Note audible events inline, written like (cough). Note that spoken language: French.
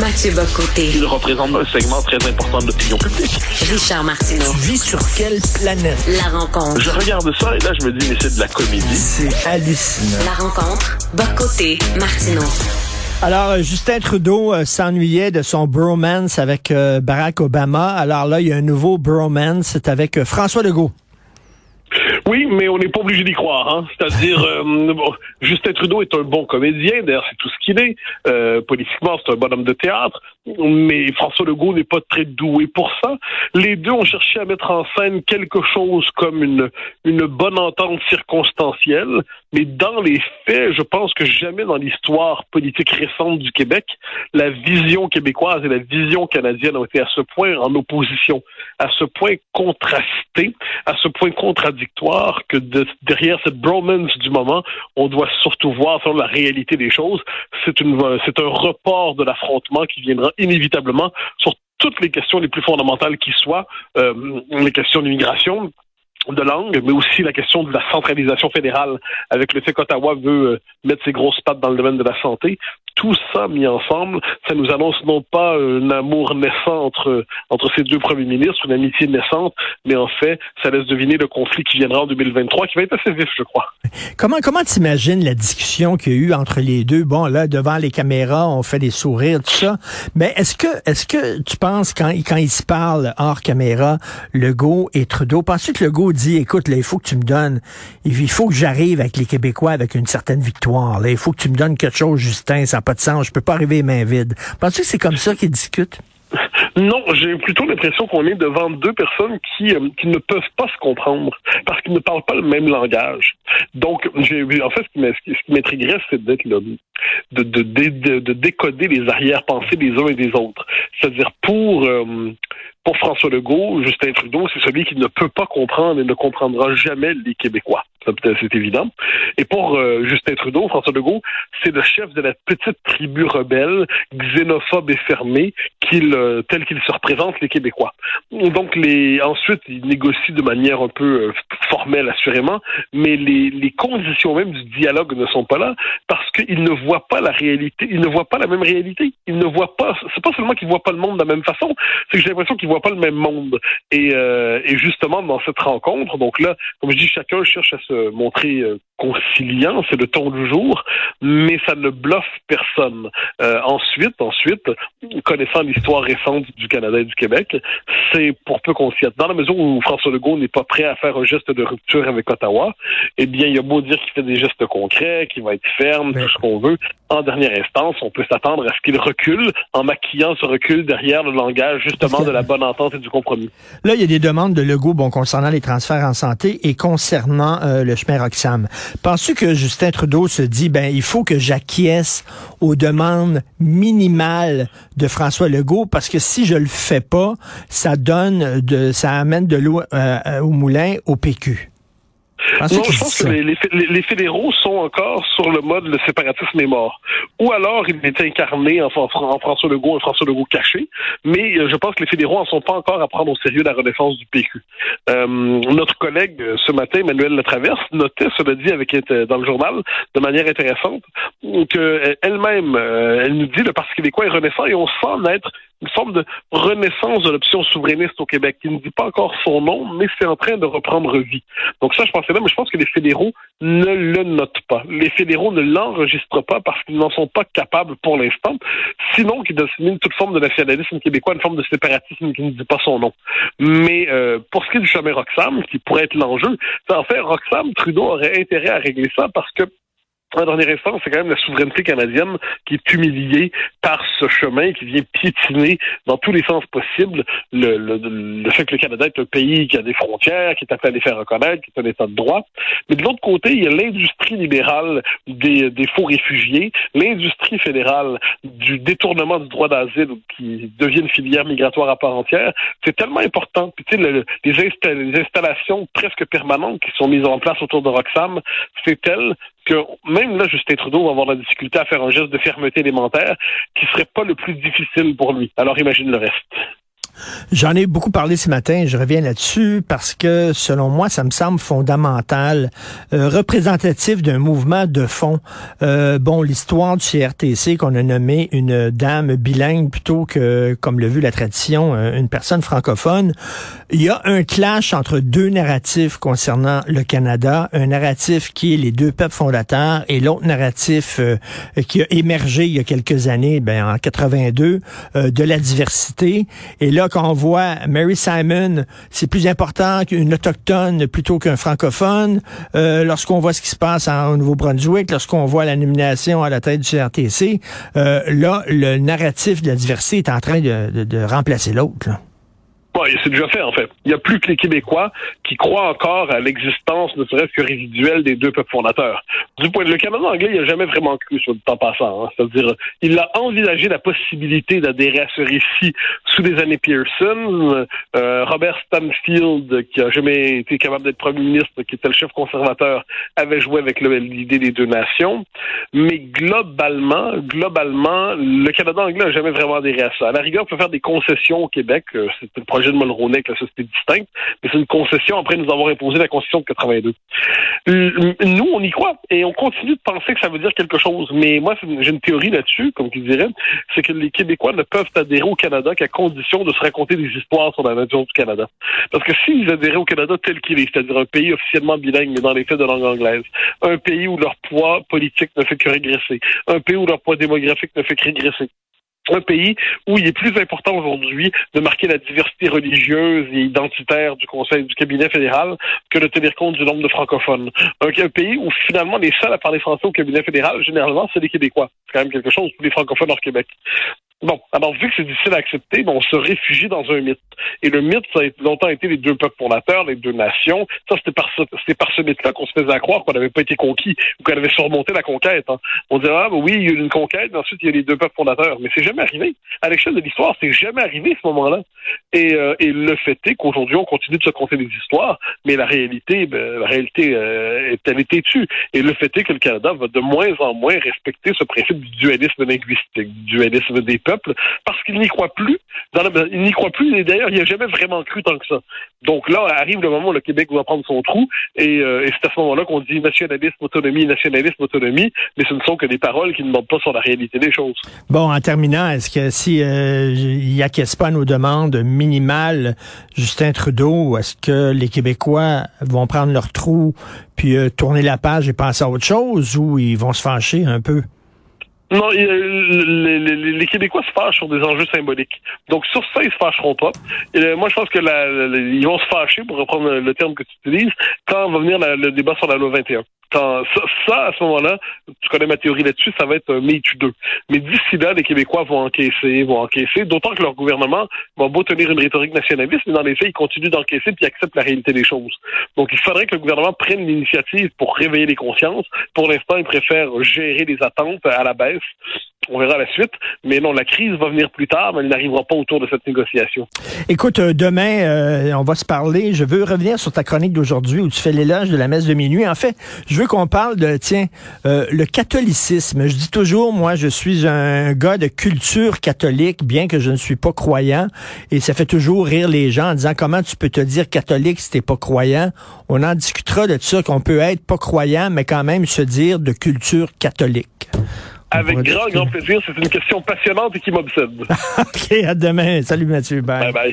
Mathieu Bocoté. Il représente un segment très important de l'opinion publique. Richard Martineau. Tu vis sur quelle planète? La rencontre. Je regarde ça et là, je me dis, mais c'est de la comédie. C'est hallucinant. La rencontre. Bocoté. Martineau. Alors, euh, Justin Trudeau euh, s'ennuyait de son bromance avec euh, Barack Obama. Alors là, il y a un nouveau bromance, c'est avec euh, François Legault. Oui, mais on n'est pas obligé d'y croire. Hein? C'est-à-dire, euh, bon, (laughs) Justin Trudeau est un bon comédien, d'ailleurs c'est tout ce qu'il est. Euh, politiquement, c'est un bonhomme de théâtre, mais François Legault n'est pas très doué pour ça. Les deux ont cherché à mettre en scène quelque chose comme une, une bonne entente circonstancielle, mais dans les faits, je pense que jamais dans l'histoire politique récente du Québec, la vision québécoise et la vision canadienne ont été à ce point en opposition, à ce point contrastées, à ce point contradictoires que de, derrière cette bromance du moment, on doit surtout voir sur la réalité des choses. C'est un report de l'affrontement qui viendra inévitablement sur toutes les questions les plus fondamentales qui soient, euh, les questions d'immigration, de langue, mais aussi la question de la centralisation fédérale, avec le fait qu'Ottawa veut euh, mettre ses grosses pattes dans le domaine de la santé. Tout ça mis ensemble, ça nous annonce non pas un amour naissant entre, entre ces deux premiers ministres, une amitié naissante, mais en fait, ça laisse deviner le conflit qui viendra en 2023, qui va être assez vif, je crois. Comment comment t'imagines la discussion qu'il y a eu entre les deux? Bon, là, devant les caméras, on fait des sourires, tout ça. Mais est-ce que est-ce que tu penses quand quand ils se parlent hors caméra, Legault et Trudeau, penses-tu que Legault dit, écoute, il faut que tu me donnes, il faut que j'arrive avec les Québécois avec une certaine victoire. Là, il faut que tu me donnes quelque chose, Justin, ça n'a pas de sens. Je peux pas arriver les mains vides. Penses-tu que c'est comme ça qu'ils discutent? (laughs) Non, j'ai plutôt l'impression qu'on est devant deux personnes qui, euh, qui ne peuvent pas se comprendre parce qu'ils ne parlent pas le même langage. Donc, en fait, ce qui m'intriguerait, c'est d'être de, de, de, de, décoder les arrière-pensées des uns et des autres. C'est-à-dire pour euh, pour François Legault, Justin Trudeau, c'est celui qui ne peut pas comprendre et ne comprendra jamais les Québécois. C'est évident. Et pour euh, Justin Trudeau, François Legault, c'est le chef de la petite tribu rebelle, xénophobe et fermée, qu'il, euh, tel qu'il se représente les Québécois. Donc, ensuite, il négocie de manière un peu euh, formelle, assurément, mais les, les conditions même du dialogue ne sont pas là parce qu'il ne voit pas la réalité, il ne voit pas la même réalité. Il ne voit pas, c'est pas seulement qu'il voit pas le monde de la même façon, c'est que j'ai l'impression qu'il voit pas le même monde. Et, et justement, dans cette rencontre, donc là, comme je dis, chacun cherche à se montrer euh, conciliant, c'est le ton du jour, mais ça ne bluffe personne. Euh, ensuite, ensuite, connaissant l'histoire récente du Canada et du Québec, c'est pour peu qu'on s'y Dans la mesure où François Legault n'est pas prêt à faire un geste de rupture avec Ottawa, eh bien, il y a beau dire qu'il fait des gestes concrets, qu'il va être ferme, tout ce qu'on veut. En dernière instance, on peut s'attendre à ce qu'il recule en maquillant ce recul derrière le langage, justement, de la bonne entente et du compromis. Là, il y a des demandes de Legault, bon, concernant les transferts en santé et concernant euh, le chemin. Penses-tu que Justin Trudeau se dit, ben, il faut que j'acquiesce aux demandes minimales de François Legault? Parce que si je le fais pas, ça donne de, ça amène de l'eau euh, au moulin au PQ? Non, je pense que les, les, les, fédéraux sont encore sur le mode le séparatisme est mort. Ou alors il est incarné en, en François Legault, un François Legault caché, mais euh, je pense que les fédéraux en sont pas encore à prendre au sérieux la renaissance du PQ. Euh, notre collègue euh, ce matin, Emmanuel Latraverse, notait, cela dit, avec euh, dans le journal, de manière intéressante, que elle-même, elle nous dit le Parti québécois est renaissant et on sent naître une forme de renaissance de l'option souverainiste au Québec, qui ne dit pas encore son nom, mais c'est en train de reprendre vie. Donc ça, je pensais mais je pense que les fédéraux ne le notent pas. Les fédéraux ne l'enregistrent pas parce qu'ils n'en sont pas capables pour l'instant, sinon qu'ils dessinent toute forme de nationalisme québécois, une forme de séparatisme qui ne dit pas son nom. Mais euh, pour ce qui est du chemin Roxham, qui pourrait être l'enjeu, en fait, Roxham, Trudeau aurait intérêt à régler ça parce que en dernière instance, c'est quand même la souveraineté canadienne qui est humiliée par ce chemin qui vient piétiner dans tous les sens possibles le, le, le, fait que le Canada est un pays qui a des frontières, qui est appelé à les faire reconnaître, qui est un État de droit. Mais de l'autre côté, il y a l'industrie libérale des, des faux réfugiés, l'industrie fédérale du détournement du droit d'asile qui devient une filière migratoire à part entière. C'est tellement important. Puis, tu sais, le, les, les installations presque permanentes qui sont mises en place autour de Roxham, c'est tel que même là, Justin Trudeau va avoir la difficulté à faire un geste de fermeté élémentaire qui serait pas le plus difficile pour lui. Alors imagine le reste. J'en ai beaucoup parlé ce matin, je reviens là-dessus parce que selon moi, ça me semble fondamental, euh, représentatif d'un mouvement de fond. Euh, bon, l'histoire du CRTC qu'on a nommé une dame bilingue plutôt que, comme l'a vu la tradition, euh, une personne francophone. Il y a un clash entre deux narratifs concernant le Canada, un narratif qui est les deux peuples fondateurs et l'autre narratif qui a émergé il y a quelques années, ben, en 82, de la diversité. Et là, quand on voit Mary Simon, c'est plus important qu'une autochtone plutôt qu'un francophone. Euh, lorsqu'on voit ce qui se passe en, au Nouveau-Brunswick, lorsqu'on voit la nomination à la tête du CRTC, euh, là, le narratif de la diversité est en train de, de remplacer l'autre c'est déjà fait, en fait. Il n'y a plus que les Québécois qui croient encore à l'existence, ne serait-ce que résiduelle, des deux peuples fondateurs. Du point de vue, le Canada anglais, il n'a jamais vraiment cru, sur le temps passant. Hein. C'est-à-dire, il a envisagé la possibilité d'adhérer à ce récit sous des années Pearson. Euh, Robert Stanfield, qui a jamais été capable d'être premier ministre, qui était le chef conservateur, avait joué avec l'idée des deux nations. Mais globalement, globalement, le Canada anglais n'a jamais vraiment adhéré à ça. À la rigueur, on peut faire des concessions au Québec. Euh, C'était le projet de Mulroney avec la société distincte, mais c'est une concession après nous avoir imposé la Constitution de 82. Nous, on y croit et on continue de penser que ça veut dire quelque chose. Mais moi, j'ai une théorie là-dessus, comme tu dirais, c'est que les Québécois ne peuvent adhérer au Canada qu'à condition de se raconter des histoires sur la nature du Canada. Parce que s'ils adhéraient au Canada tel qu'il est, c'est-à-dire un pays officiellement bilingue, mais dans les faits de langue anglaise, un pays où leur poids politique ne fait que régresser, un pays où leur poids démographique ne fait que régresser, un pays où il est plus important aujourd'hui de marquer la diversité religieuse et identitaire du Conseil du cabinet fédéral que de tenir compte du nombre de francophones. Un, pays où finalement les seuls à parler français au cabinet fédéral, généralement, c'est les Québécois. C'est quand même quelque chose pour les francophones hors Québec. Bon, alors vu que c'est difficile à accepter, ben, on se réfugie dans un mythe. Et le mythe, ça a longtemps été les deux peuples fondateurs, les deux nations. Ça, c'était par ce, c'était par ce mythe-là qu'on se faisait croire qu'on n'avait pas été conquis ou qu'on avait surmonté la conquête. Hein. On disait, ah, ben oui, il y a eu une conquête, mais ensuite il y a les deux peuples fondateurs. Mais c'est jamais arrivé. À l'échelle de l'histoire, c'est jamais arrivé ce moment-là. Et, euh, et le fait est qu'aujourd'hui, on continue de se conter des histoires, mais la réalité, ben, la réalité, euh, est, elle est têtue. Et le fait est que le Canada va de moins en moins respecter ce principe du dualisme linguistique, du dualisme des peuples parce qu'il n'y croit plus. il n'y croit plus et d'ailleurs, il n'y a jamais vraiment cru tant que ça. Donc là, arrive le moment où le Québec va prendre son trou et, euh, c'est à ce moment-là qu'on dit nationalisme, autonomie, nationalisme, autonomie, mais ce ne sont que des paroles qui ne demandent pas sur la réalité des choses. Bon, en terminant, est-ce que si euh, acquiesce pas nos demandes minimales, Justin Trudeau, est-ce que les Québécois vont prendre leur trou puis euh, tourner la page et passer à autre chose ou ils vont se fâcher un peu? Non, les, Québécois se fâchent sur des enjeux symboliques. Donc sur ça, ils se fâcheront pas. Et, moi, je pense que la, ils vont se fâcher, pour reprendre le terme que tu utilises, quand va venir le débat sur la loi 21 ça, à ce moment-là, tu connais ma théorie là-dessus, ça va être un Mais 2. Mais d'ici là, les Québécois vont encaisser, vont encaisser, d'autant que leur gouvernement va beau tenir une rhétorique nationaliste, mais dans les faits, ils continuent d'encaisser puis acceptent la réalité des choses. Donc, il faudrait que le gouvernement prenne l'initiative pour réveiller les consciences. Pour l'instant, ils préfèrent gérer les attentes à la baisse on verra la suite. Mais non, la crise va venir plus tard, mais elle n'arrivera pas autour de cette négociation. Écoute, euh, demain, euh, on va se parler. Je veux revenir sur ta chronique d'aujourd'hui où tu fais l'éloge de la messe de minuit. En fait, je veux qu'on parle de, tiens, euh, le catholicisme. Je dis toujours, moi, je suis un gars de culture catholique, bien que je ne suis pas croyant. Et ça fait toujours rire les gens en disant comment tu peux te dire catholique si t'es pas croyant? On en discutera de ça, qu'on peut être pas croyant, mais quand même se dire de culture catholique. Avec grand, grand plaisir. C'est une question passionnante et qui m'obsède. (laughs) OK, à demain. Salut Mathieu. Bye bye.